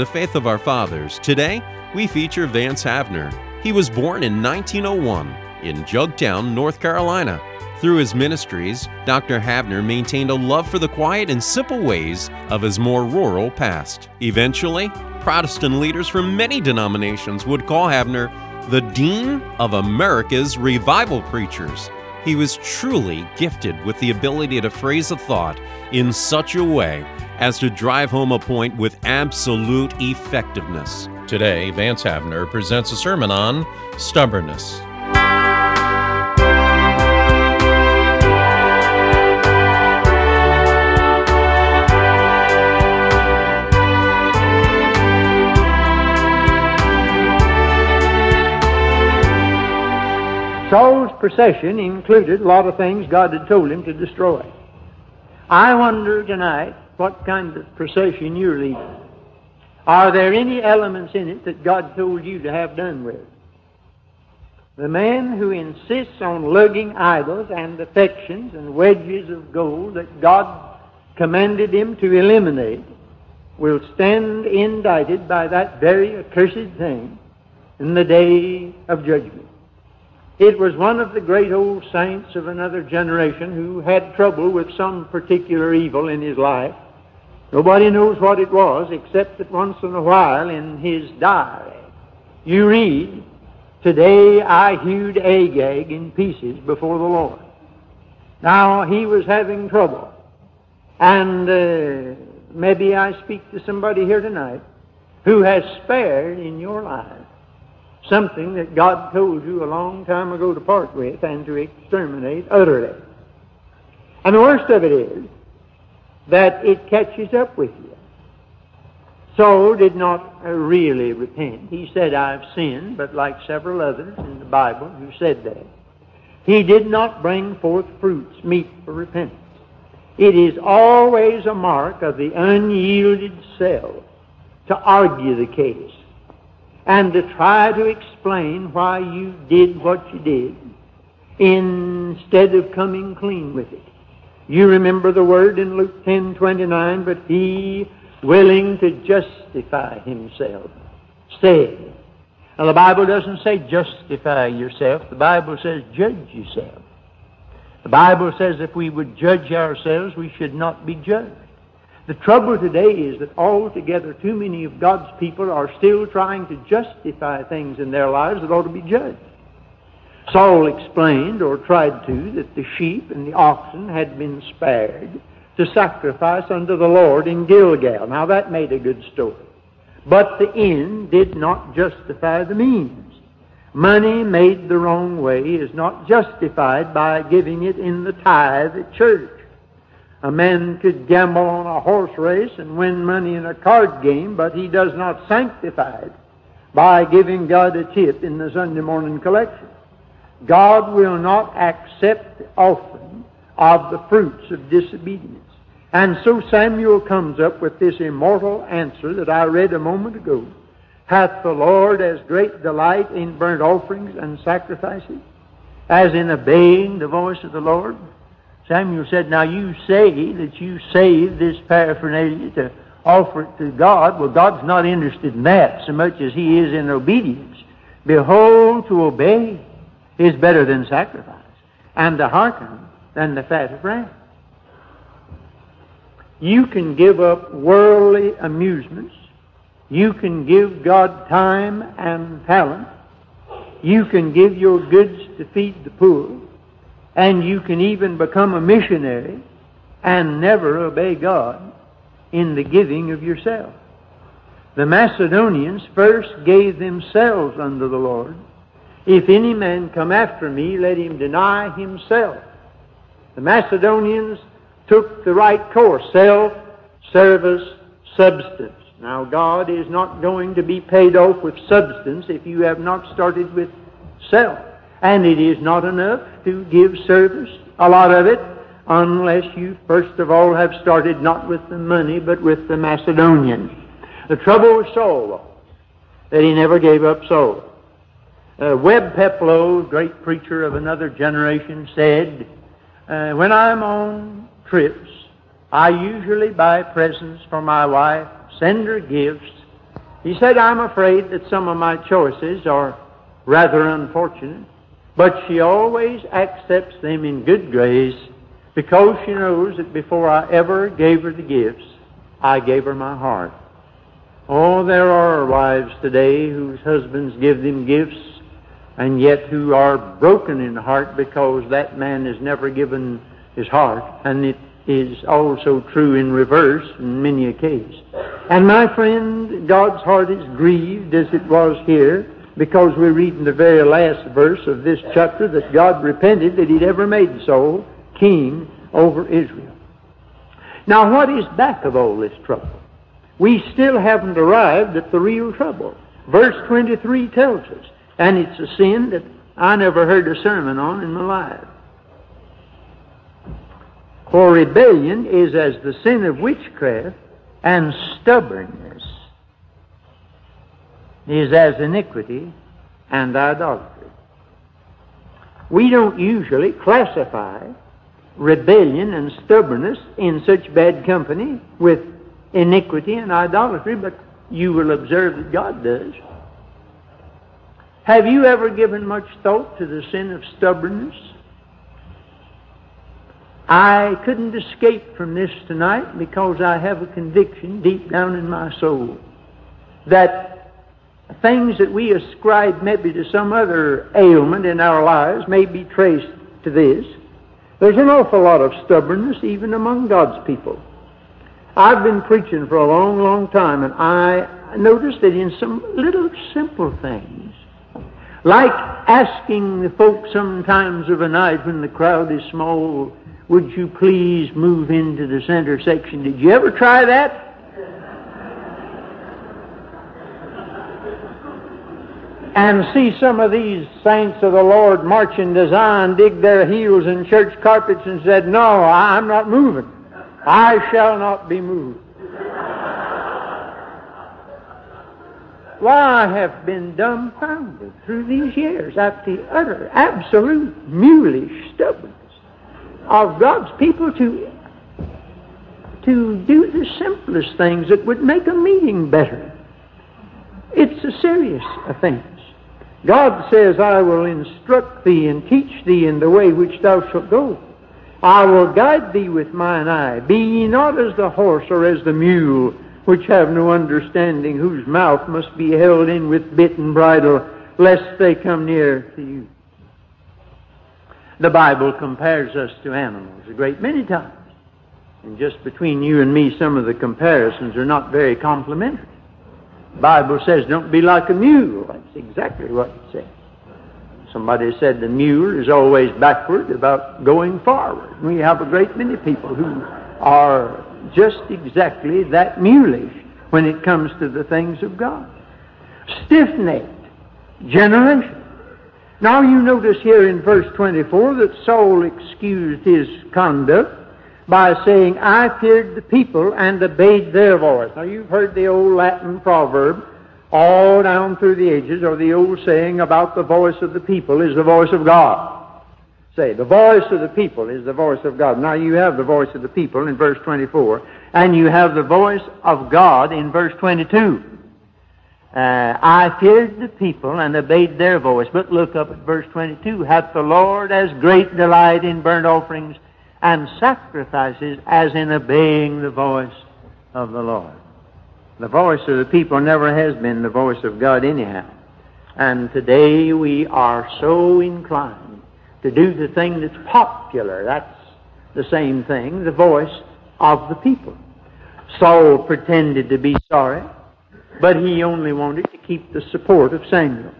to Faith of Our Fathers. Today, we feature Vance Havner. He was born in 1901 in Jugtown, North Carolina. Through his ministries, Dr. Havner maintained a love for the quiet and simple ways of his more rural past. Eventually, Protestant leaders from many denominations would call Havner the Dean of America's Revival Preachers. He was truly gifted with the ability to phrase a thought in such a way as to drive home a point with absolute effectiveness. Today, Vance Havner presents a sermon on stubbornness. Procession included a lot of things God had told him to destroy. I wonder tonight what kind of procession you're leading. Are there any elements in it that God told you to have done with? The man who insists on lugging idols and affections and wedges of gold that God commanded him to eliminate will stand indicted by that very accursed thing in the day of judgment. It was one of the great old saints of another generation who had trouble with some particular evil in his life. Nobody knows what it was except that once in a while in his diary you read, Today I hewed Agag in pieces before the Lord. Now he was having trouble. And uh, maybe I speak to somebody here tonight who has spared in your life something that God told you a long time ago to part with and to exterminate utterly. And the worst of it is that it catches up with you. Saul did not really repent. He said, I've sinned, but like several others in the Bible who said that, he did not bring forth fruits meet for repentance. It is always a mark of the unyielded self to argue the case and to try to explain why you did what you did instead of coming clean with it. You remember the word in Luke 10:29, but he willing to justify himself said. Now the Bible doesn't say justify yourself. The Bible says judge yourself. The Bible says if we would judge ourselves, we should not be judged. The trouble today is that altogether too many of God's people are still trying to justify things in their lives that ought to be judged. Saul explained, or tried to, that the sheep and the oxen had been spared to sacrifice unto the Lord in Gilgal. Now that made a good story. But the end did not justify the means. Money made the wrong way is not justified by giving it in the tithe at church. A man could gamble on a horse race and win money in a card game, but he does not sanctify it by giving God a tip in the Sunday morning collection. God will not accept the offering of the fruits of disobedience. And so Samuel comes up with this immortal answer that I read a moment ago. Hath the Lord as great delight in burnt offerings and sacrifices as in obeying the voice of the Lord? Samuel said, Now you say that you saved this paraphernalia to offer it to God. Well, God's not interested in that so much as He is in obedience. Behold, to obey is better than sacrifice, and to hearken than the fat of rams. You can give up worldly amusements. You can give God time and talent. You can give your goods to feed the poor and you can even become a missionary and never obey God in the giving of yourself. The Macedonians first gave themselves unto the Lord. If any man come after me, let him deny himself. The Macedonians took the right course self, service, substance. Now, God is not going to be paid off with substance if you have not started with self. And it is not enough to give service, a lot of it, unless you first of all have started not with the money, but with the Macedonians. The trouble with Saul, though, that he never gave up Saul. Uh, Webb Peploe, great preacher of another generation, said, uh, When I'm on trips, I usually buy presents for my wife, send her gifts, He said, I'm afraid that some of my choices are rather unfortunate, but she always accepts them in good grace because she knows that before I ever gave her the gifts, I gave her my heart. Oh, there are wives today whose husbands give them gifts and yet who are broken in heart because that man has never given his heart. And it is also true in reverse in many a case. And my friend, God's heart is grieved as it was here because we read in the very last verse of this chapter that God repented that he'd ever made Saul king over Israel. Now what is back of all this trouble? We still haven't arrived at the real trouble. Verse 23 tells us, and it's a sin that I never heard a sermon on in my life. For rebellion is as the sin of witchcraft, and stubbornness is as iniquity and idolatry. We don't usually classify rebellion and stubbornness in such bad company with iniquity and idolatry, but you will observe that God does. Have you ever given much thought to the sin of stubbornness? I couldn't escape from this tonight because I have a conviction deep down in my soul that things that we ascribe maybe to some other ailment in our lives may be traced to this. There's an awful lot of stubbornness even among God's people. I've been preaching for a long, long time, and I noticed that in some little simple things, like asking the folk sometimes of a night when the crowd is small, would you please move into the center section? Did you ever try that? And see some of these saints of the Lord march in design, dig their heels in church carpets, and said, No, I'm not moving. I shall not be moved. well, I have been dumbfounded through these years at the utter, absolute, mulish stubbornness of God's people to, to do the simplest things that would make a meeting better. It's a serious offense. God says, I will instruct thee and teach thee in the way which thou shalt go. I will guide thee with mine eye. Be ye not as the horse or as the mule, which have no understanding, whose mouth must be held in with bit and bridle, lest they come near to you. The Bible compares us to animals a great many times. And just between you and me, some of the comparisons are not very complimentary. Bible says, don't be like a mule. That's exactly what it says. Somebody said the mule is always backward about going forward. We have a great many people who are just exactly that mulish when it comes to the things of God. Stiff-necked generation. Now you notice here in verse 24 that Saul excused his conduct by saying, I feared the people and obeyed their voice. Now you've heard the old Latin proverb all down through the ages, or the old saying about the voice of the people is the voice of God. Say, the voice of the people is the voice of God. Now you have the voice of the people in verse 24, and you have the voice of God in verse 22. Uh, I feared the people and obeyed their voice. But look up at verse 22. Hath the Lord as great delight in burnt offerings and sacrifices as in obeying the voice of the Lord? The voice of the people never has been the voice of God anyhow. And today we are so inclined to do the thing that's popular. That's the same thing, the voice of the people. Saul pretended to be sorry but he only wanted to keep the support of Samuel.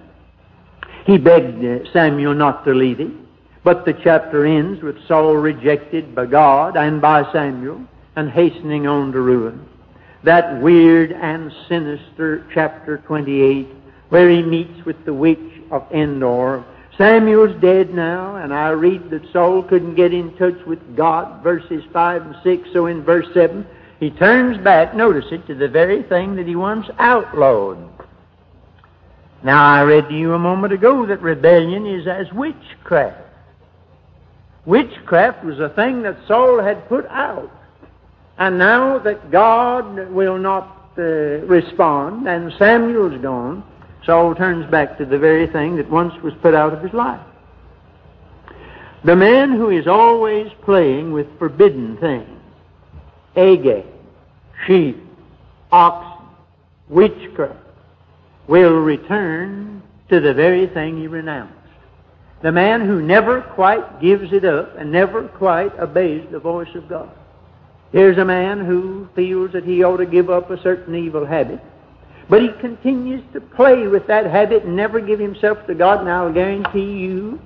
He begged Samuel not to leave him, but the chapter ends with Saul rejected by God and by Samuel and hastening on to ruin. That weird and sinister chapter 28 where he meets with the witch of Endor. Samuel's dead now, and I read that Saul couldn't get in touch with God, verses 5 and 6. So in verse 7, he turns back, notice it, to the very thing that he once outlawed. Now, I read to you a moment ago that rebellion is as witchcraft. Witchcraft was a thing that Saul had put out. And now that God will not uh, respond, and Samuel's gone, Saul turns back to the very thing that once was put out of his life. The man who is always playing with forbidden things, Agag, sheep, oxen, witchcraft, will return to the very thing he renounced. The man who never quite gives it up and never quite obeys the voice of God. Here's a man who feels that he ought to give up a certain evil habit, but he continues to play with that habit and never give himself to God, and I'll guarantee you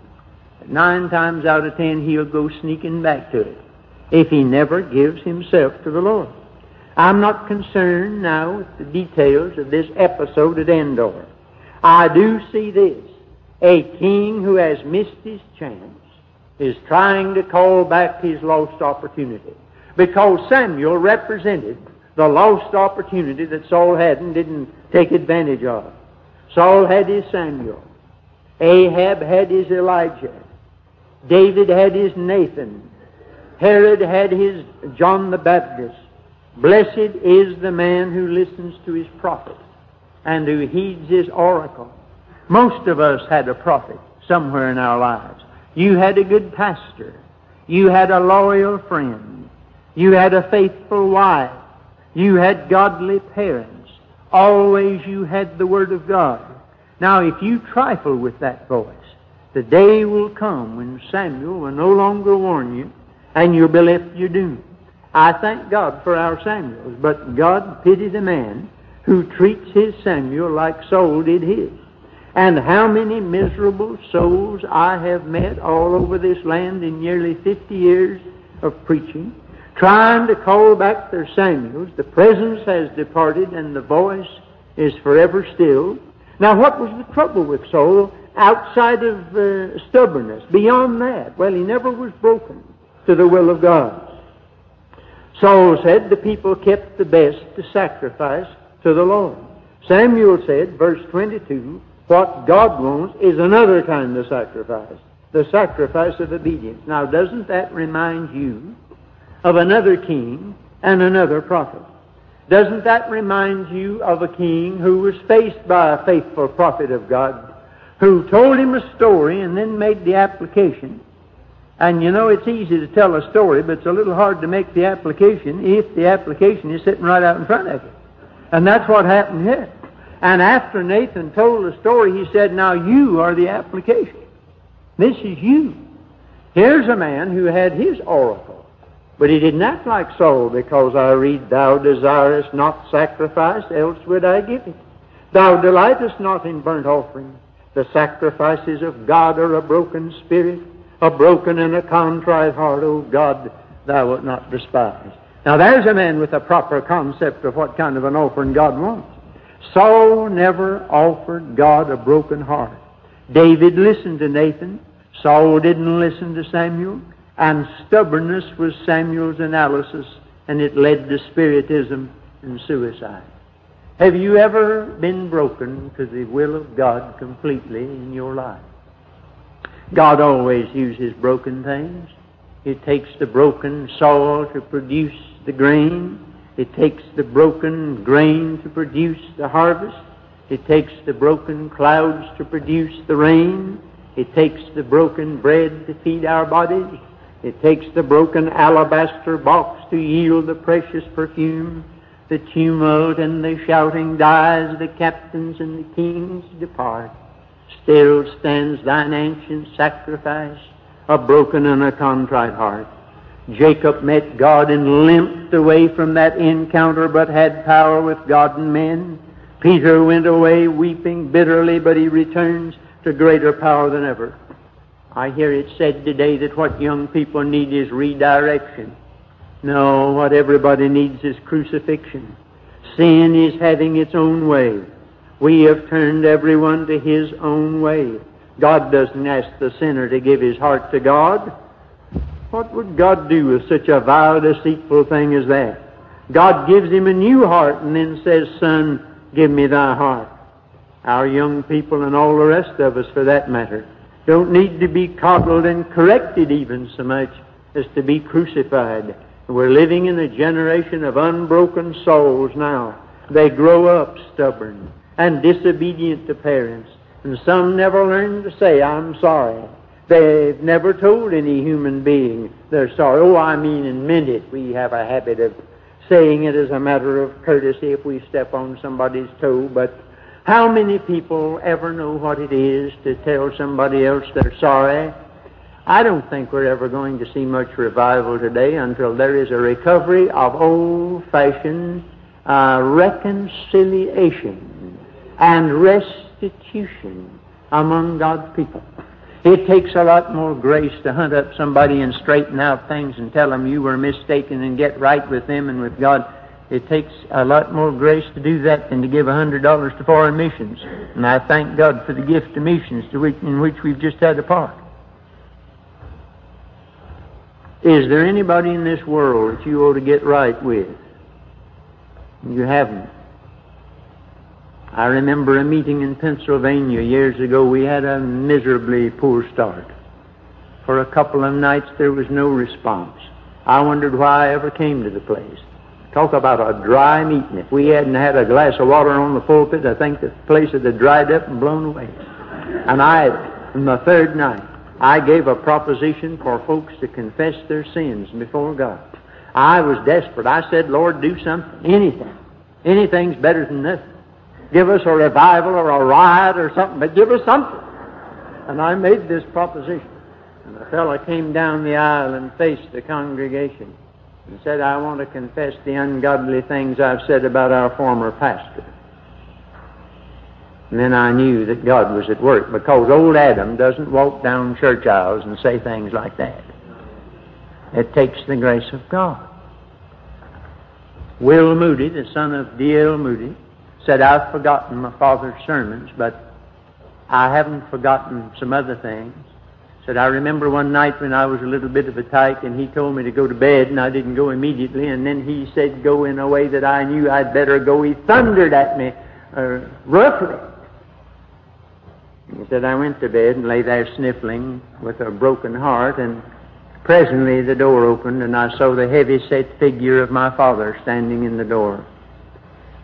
that nine times out of ten he'll go sneaking back to it if he never gives himself to the Lord. I'm not concerned now with the details of this episode at Endor. I do see this. A king who has missed his chance is trying to call back his lost opportunity. Because Samuel represented the lost opportunity that Saul had and didn't take advantage of. Saul had his Samuel. Ahab had his Elijah. David had his Nathan. Herod had his John the Baptist. Blessed is the man who listens to his prophet and who heeds his oracle. Most of us had a prophet somewhere in our lives. You had a good pastor. You had a loyal friend. You had a faithful wife. You had godly parents. Always you had the Word of God. Now, if you trifle with that voice, the day will come when Samuel will no longer warn you and you'll be left your doom. I thank God for our Samuels, but God pity the man who treats his Samuel like Saul did his. And how many miserable souls I have met all over this land in nearly 50 years of preaching, trying to call back their Samuels. The presence has departed and the voice is forever still. Now, what was the trouble with Saul outside of uh, stubbornness? Beyond that, well, he never was broken to the will of God. Saul said the people kept the best to sacrifice to the Lord. Samuel said, verse 22, what God wants is another kind of sacrifice, the sacrifice of obedience. Now, doesn't that remind you of another king and another prophet? Doesn't that remind you of a king who was faced by a faithful prophet of God who told him a story and then made the application and you know, it's easy to tell a story, but it's a little hard to make the application if the application is sitting right out in front of you. And that's what happened here. And after Nathan told the story, he said, Now you are the application. This is you. Here's a man who had his oracle, but he didn't act like Saul because I read, Thou desirest not sacrifice, else would I give it. Thou delightest not in burnt offering. The sacrifices of God are a broken spirit a broken and a contrite heart, O God, thou wilt not despise. Now there's a man with a proper concept of what kind of an offering God wants. Saul never offered God a broken heart. David listened to Nathan. Saul didn't listen to Samuel. And stubbornness was Samuel's analysis, and it led to spiritism and suicide. Have you ever been broken to the will of God completely in your life? God always uses broken things. It takes the broken soil to produce the grain. It takes the broken grain to produce the harvest. It takes the broken clouds to produce the rain. It takes the broken bread to feed our bodies. It takes the broken alabaster box to yield the precious perfume. The tumult and the shouting dies, the captains and the kings depart. Still stands thine ancient sacrifice, a broken and a contrite heart. Jacob met God and limped away from that encounter, but had power with God and men. Peter went away weeping bitterly, but he returns to greater power than ever. I hear it said today that what young people need is redirection. No, what everybody needs is crucifixion. Sin is having its own way. We have turned everyone to his own way. God doesn't ask the sinner to give his heart to God. What would God do with such a vile, deceitful thing as that? God gives him a new heart and then says, Son, give me thy heart. Our young people and all the rest of us, for that matter, don't need to be coddled and corrected even so much as to be crucified. We're living in a generation of unbroken souls now They grow up stubborn and disobedient to parents. And some never learn to say, I'm sorry. They've never told any human being they're sorry. Oh, I mean and meant it. We have a habit of saying it as a matter of courtesy if we step on somebody's toe, but how many people ever know what it is to tell somebody else they're sorry? I don't think we're ever going to see much revival today until there is a recovery of old fashioned uh, reconciliation and restitution among God's people. It takes a lot more grace to hunt up somebody and straighten out things and tell them you were mistaken and get right with them and with God. It takes a lot more grace to do that than to give a hundred dollars to foreign missions. And I thank God for the gift of missions which, in which we've just had a part. Is there anybody in this world that you ought to get right with? You haven't. I remember a meeting in Pennsylvania years ago. We had a miserably poor start. For a couple of nights there was no response. I wondered why I ever came to the place. Talk about a dry meeting. If we hadn't had a glass of water on the pulpit, I think the place would have dried up and blown away. And I, on the third night, I gave a proposition for folks to confess their sins before God. I was desperate. I said, Lord, do something, anything. Anything's better than nothing. Give us a revival or a riot or something, but give us something. And I made this proposition. And the fellow came down the aisle and faced the congregation and said, I want to confess the ungodly things I've said about our former pastor. And then I knew that God was at work because old Adam doesn't walk down church aisles and say things like that. It takes the grace of God. Will Moody, the son of D.L. Moody, said, I've forgotten my father's sermons, but I haven't forgotten some other things. Said, I remember one night when I was a little bit of a tyke and he told me to go to bed and I didn't go immediately and then he said, go in a way that I knew I'd better go. He thundered at me uh, roughly. He said, I went to bed and lay there sniffling with a broken heart and presently the door opened and I saw the heavy set figure of my father standing in the door.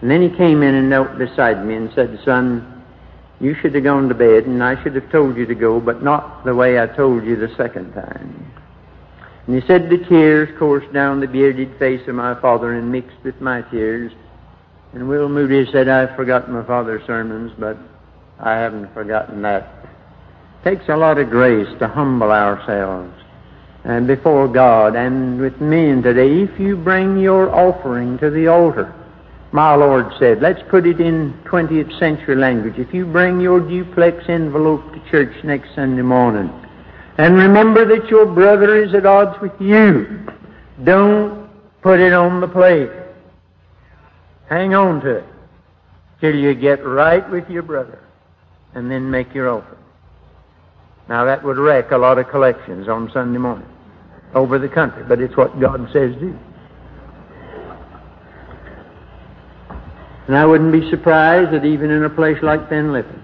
And then he came in and knelt beside me and said, Son, you should have gone to bed, and I should have told you to go, but not the way I told you the second time. And he said the tears coursed down the bearded face of my father and mixed with my tears. And Will Moody said, I've forgotten my father's sermons, but I haven't forgotten that. It takes a lot of grace to humble ourselves and before God and with men today. If you bring your offering to the altar, my Lord said, let's put it in 20th century language. If you bring your duplex envelope to church next Sunday morning, and remember that your brother is at odds with you, don't put it on the plate. Hang on to it till you get right with your brother, and then make your offering. Now that would wreck a lot of collections on Sunday morning over the country, but it's what God says do. And I wouldn't be surprised that even in a place like Ben Lippen,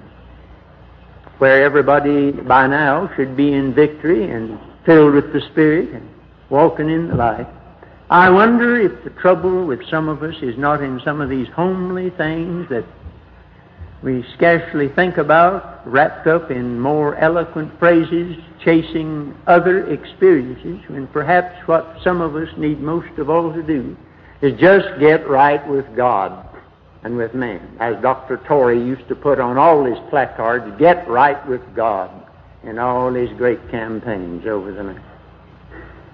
where everybody by now should be in victory and filled with the Spirit and walking in the light, I wonder if the trouble with some of us is not in some of these homely things that we scarcely think about, wrapped up in more eloquent phrases, chasing other experiences, when perhaps what some of us need most of all to do is just get right with God and with men. As Dr. Torrey used to put on all his placards, get right with God in all his great campaigns over the land.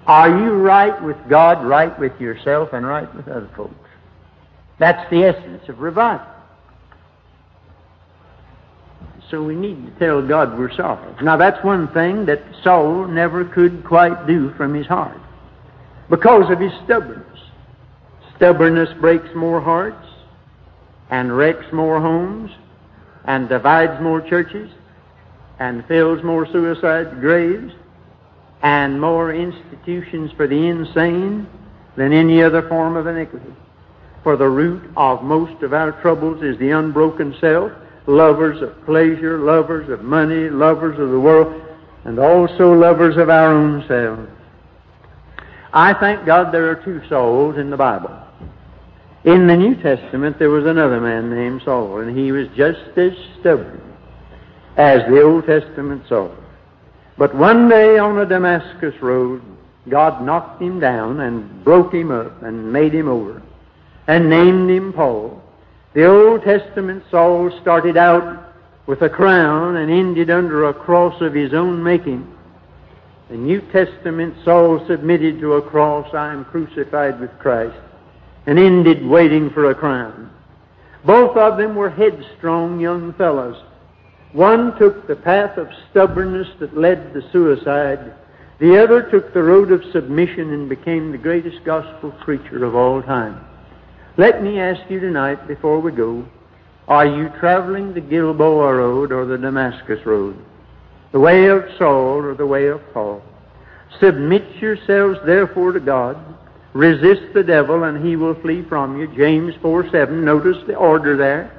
Are you right with God, right with yourself, and right with other folks? That's the essence of revival. So we need to tell God we're sorry. Now that's one thing that Saul never could quite do from his heart because of his stubbornness. Stubbornness breaks more hearts and wrecks more homes and divides more churches and fills more suicide graves and more institutions for the insane than any other form of iniquity. For the root of most of our troubles is the unbroken self, lovers of pleasure, lovers of money, lovers of the world, and also lovers of our own selves. I thank God there are two Sauls in the Bible. In the New Testament, there was another man named Saul, and he was just as stubborn as the Old Testament Saul. But one day on a Damascus road, God knocked him down and broke him up and made him over and named him Paul. The Old Testament Saul started out with a crown and ended under a cross of his own making. The New Testament Saul submitted to a cross, I am crucified with Christ and ended waiting for a crown. Both of them were headstrong young fellows. One took the path of stubbornness that led to suicide. The other took the road of submission and became the greatest gospel preacher of all time. Let me ask you tonight, before we go, are you traveling the Gilboa Road or the Damascus Road? The way of Saul or the way of Paul? Submit yourselves therefore to God Resist the devil and he will flee from you. James 4 7. Notice the order there.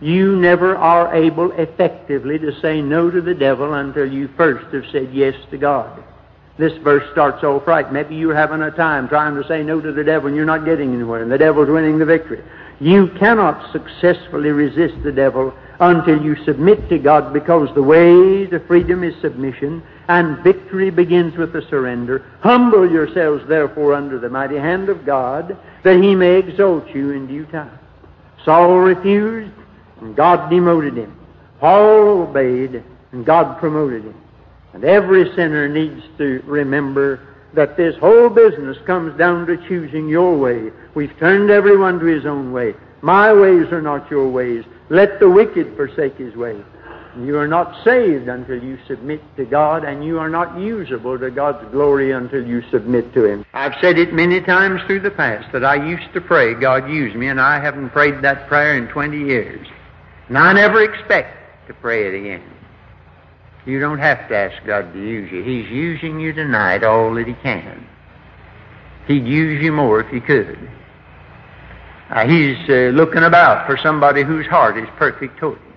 You never are able effectively to say no to the devil until you first have said yes to God. This verse starts off right. Maybe you're having a time trying to say no to the devil and you're not getting anywhere, and the devil's winning the victory. You cannot successfully resist the devil until you submit to God because the way to freedom is submission and victory begins with the surrender. Humble yourselves therefore under the mighty hand of God that he may exalt you in due time. Saul refused and God demoted him. Paul obeyed and God promoted him. And every sinner needs to remember that this whole business comes down to choosing your way. We've turned everyone to his own way. My ways are not your ways. Let the wicked forsake his way. You are not saved until you submit to God, and you are not usable to God's glory until you submit to Him. I've said it many times through the past that I used to pray, God use me, and I haven't prayed that prayer in 20 years. And I never expect to pray it again. You don't have to ask God to use you. He's using you tonight all that He can. He'd use you more if He could. Uh, he's uh, looking about for somebody whose heart is perfect toward Him.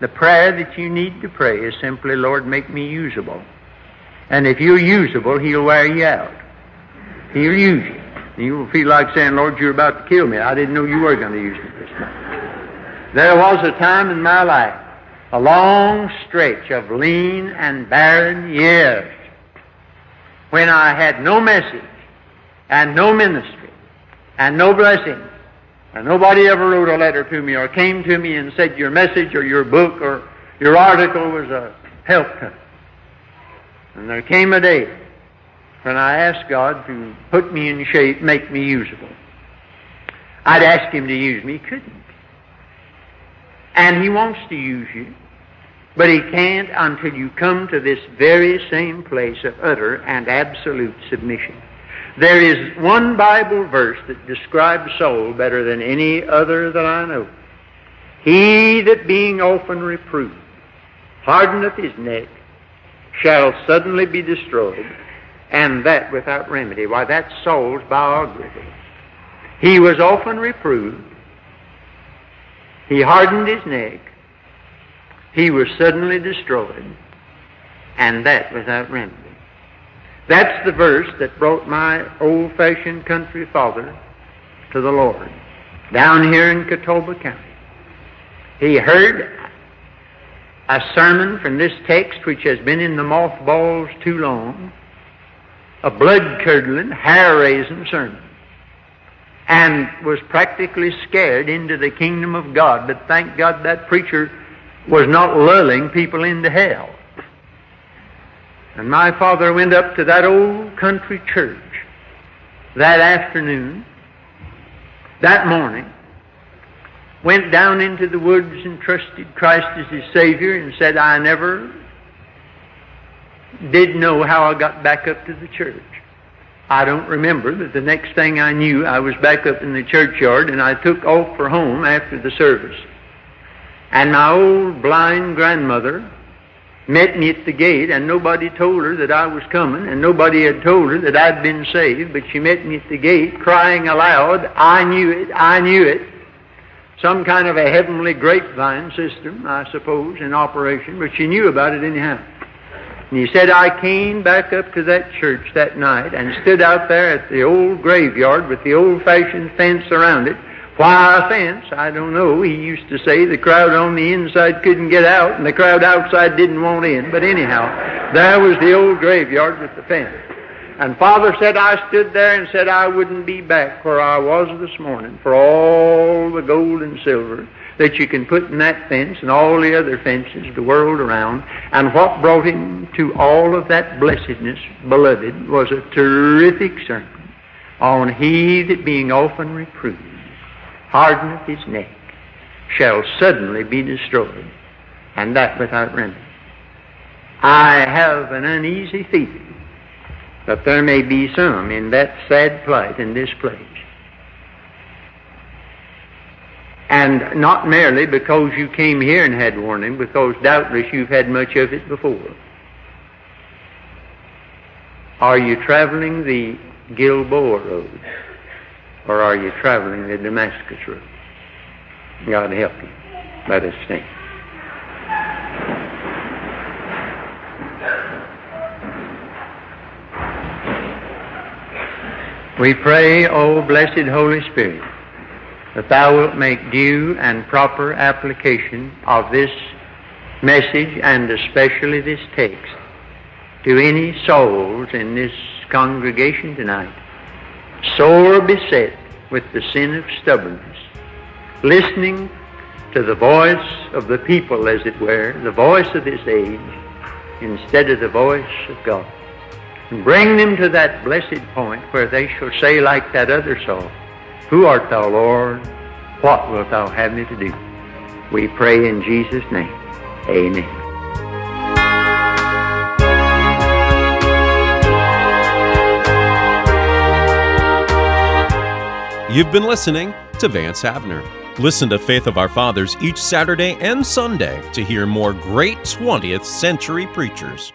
The prayer that you need to pray is simply, Lord, make me usable. And if you're usable, He'll wear you out. He'll use you. You'll feel like saying, Lord, you're about to kill me. I didn't know you were going to use me this time. There was a time in my life a long stretch of lean and barren years when I had no message and no ministry and no blessing. And nobody ever wrote a letter to me or came to me and said your message or your book or your article was a help to me. And there came a day when I asked God to put me in shape, make me usable. I'd ask Him to use me, couldn't. And He wants to use you. But he can't until you come to this very same place of utter and absolute submission. There is one Bible verse that describes Saul better than any other that I know. He that being often reproved hardeneth his neck shall suddenly be destroyed, and that without remedy. Why, that's Saul's biography. He was often reproved. He hardened his neck he was suddenly destroyed, and that without remedy. That's the verse that brought my old fashioned country father to the Lord down here in Catawba County. He heard a sermon from this text which has been in the mothballs too long, a blood curdling, hair raising sermon, and was practically scared into the kingdom of God. But thank God that preacher was not lulling people into hell. And my father went up to that old country church that afternoon, that morning, went down into the woods and trusted Christ as his Savior and said, I never did know how I got back up to the church. I don't remember, but the next thing I knew, I was back up in the churchyard and I took off for home after the service. And my old blind grandmother met me at the gate, and nobody told her that I was coming, and nobody had told her that I'd been saved, but she met me at the gate crying aloud, I knew it, I knew it. Some kind of a heavenly grapevine system, I suppose, in operation, but she knew about it anyhow. And he said, I came back up to that church that night and stood out there at the old graveyard with the old fashioned fence around it Why a fence? I don't know. He used to say the crowd on the inside couldn't get out and the crowd outside didn't want in. But anyhow, there was the old graveyard with the fence. And Father said I stood there and said I wouldn't be back where I was this morning for all the gold and silver that you can put in that fence and all the other fences the world around. And what brought him to all of that blessedness, beloved, was a terrific sermon on he that being often reproved hardeneth his neck shall suddenly be destroyed, and that without remedy. I have an uneasy feeling that there may be some in that sad plight in this place And not merely because you came here and had warning, because doubtless you've had much of it before. Are you traveling the Gilboa Road? Or are you traveling the Damascus Road? God help you. Let us stand. We pray, O blessed Holy Spirit, that thou wilt make due and proper application of this message and especially this text to any souls in this congregation tonight sore beset with the sin of stubbornness, listening to the voice of the people, as it were, the voice of this age, instead of the voice of God. And bring them to that blessed point where they shall say, like that other Saul, who art thou, Lord? What wilt thou have me to do? We pray in Jesus' name. Amen. You've been listening to Vance Havner. Listen to Faith of Our Fathers each Saturday and Sunday to hear more great 20th century preachers.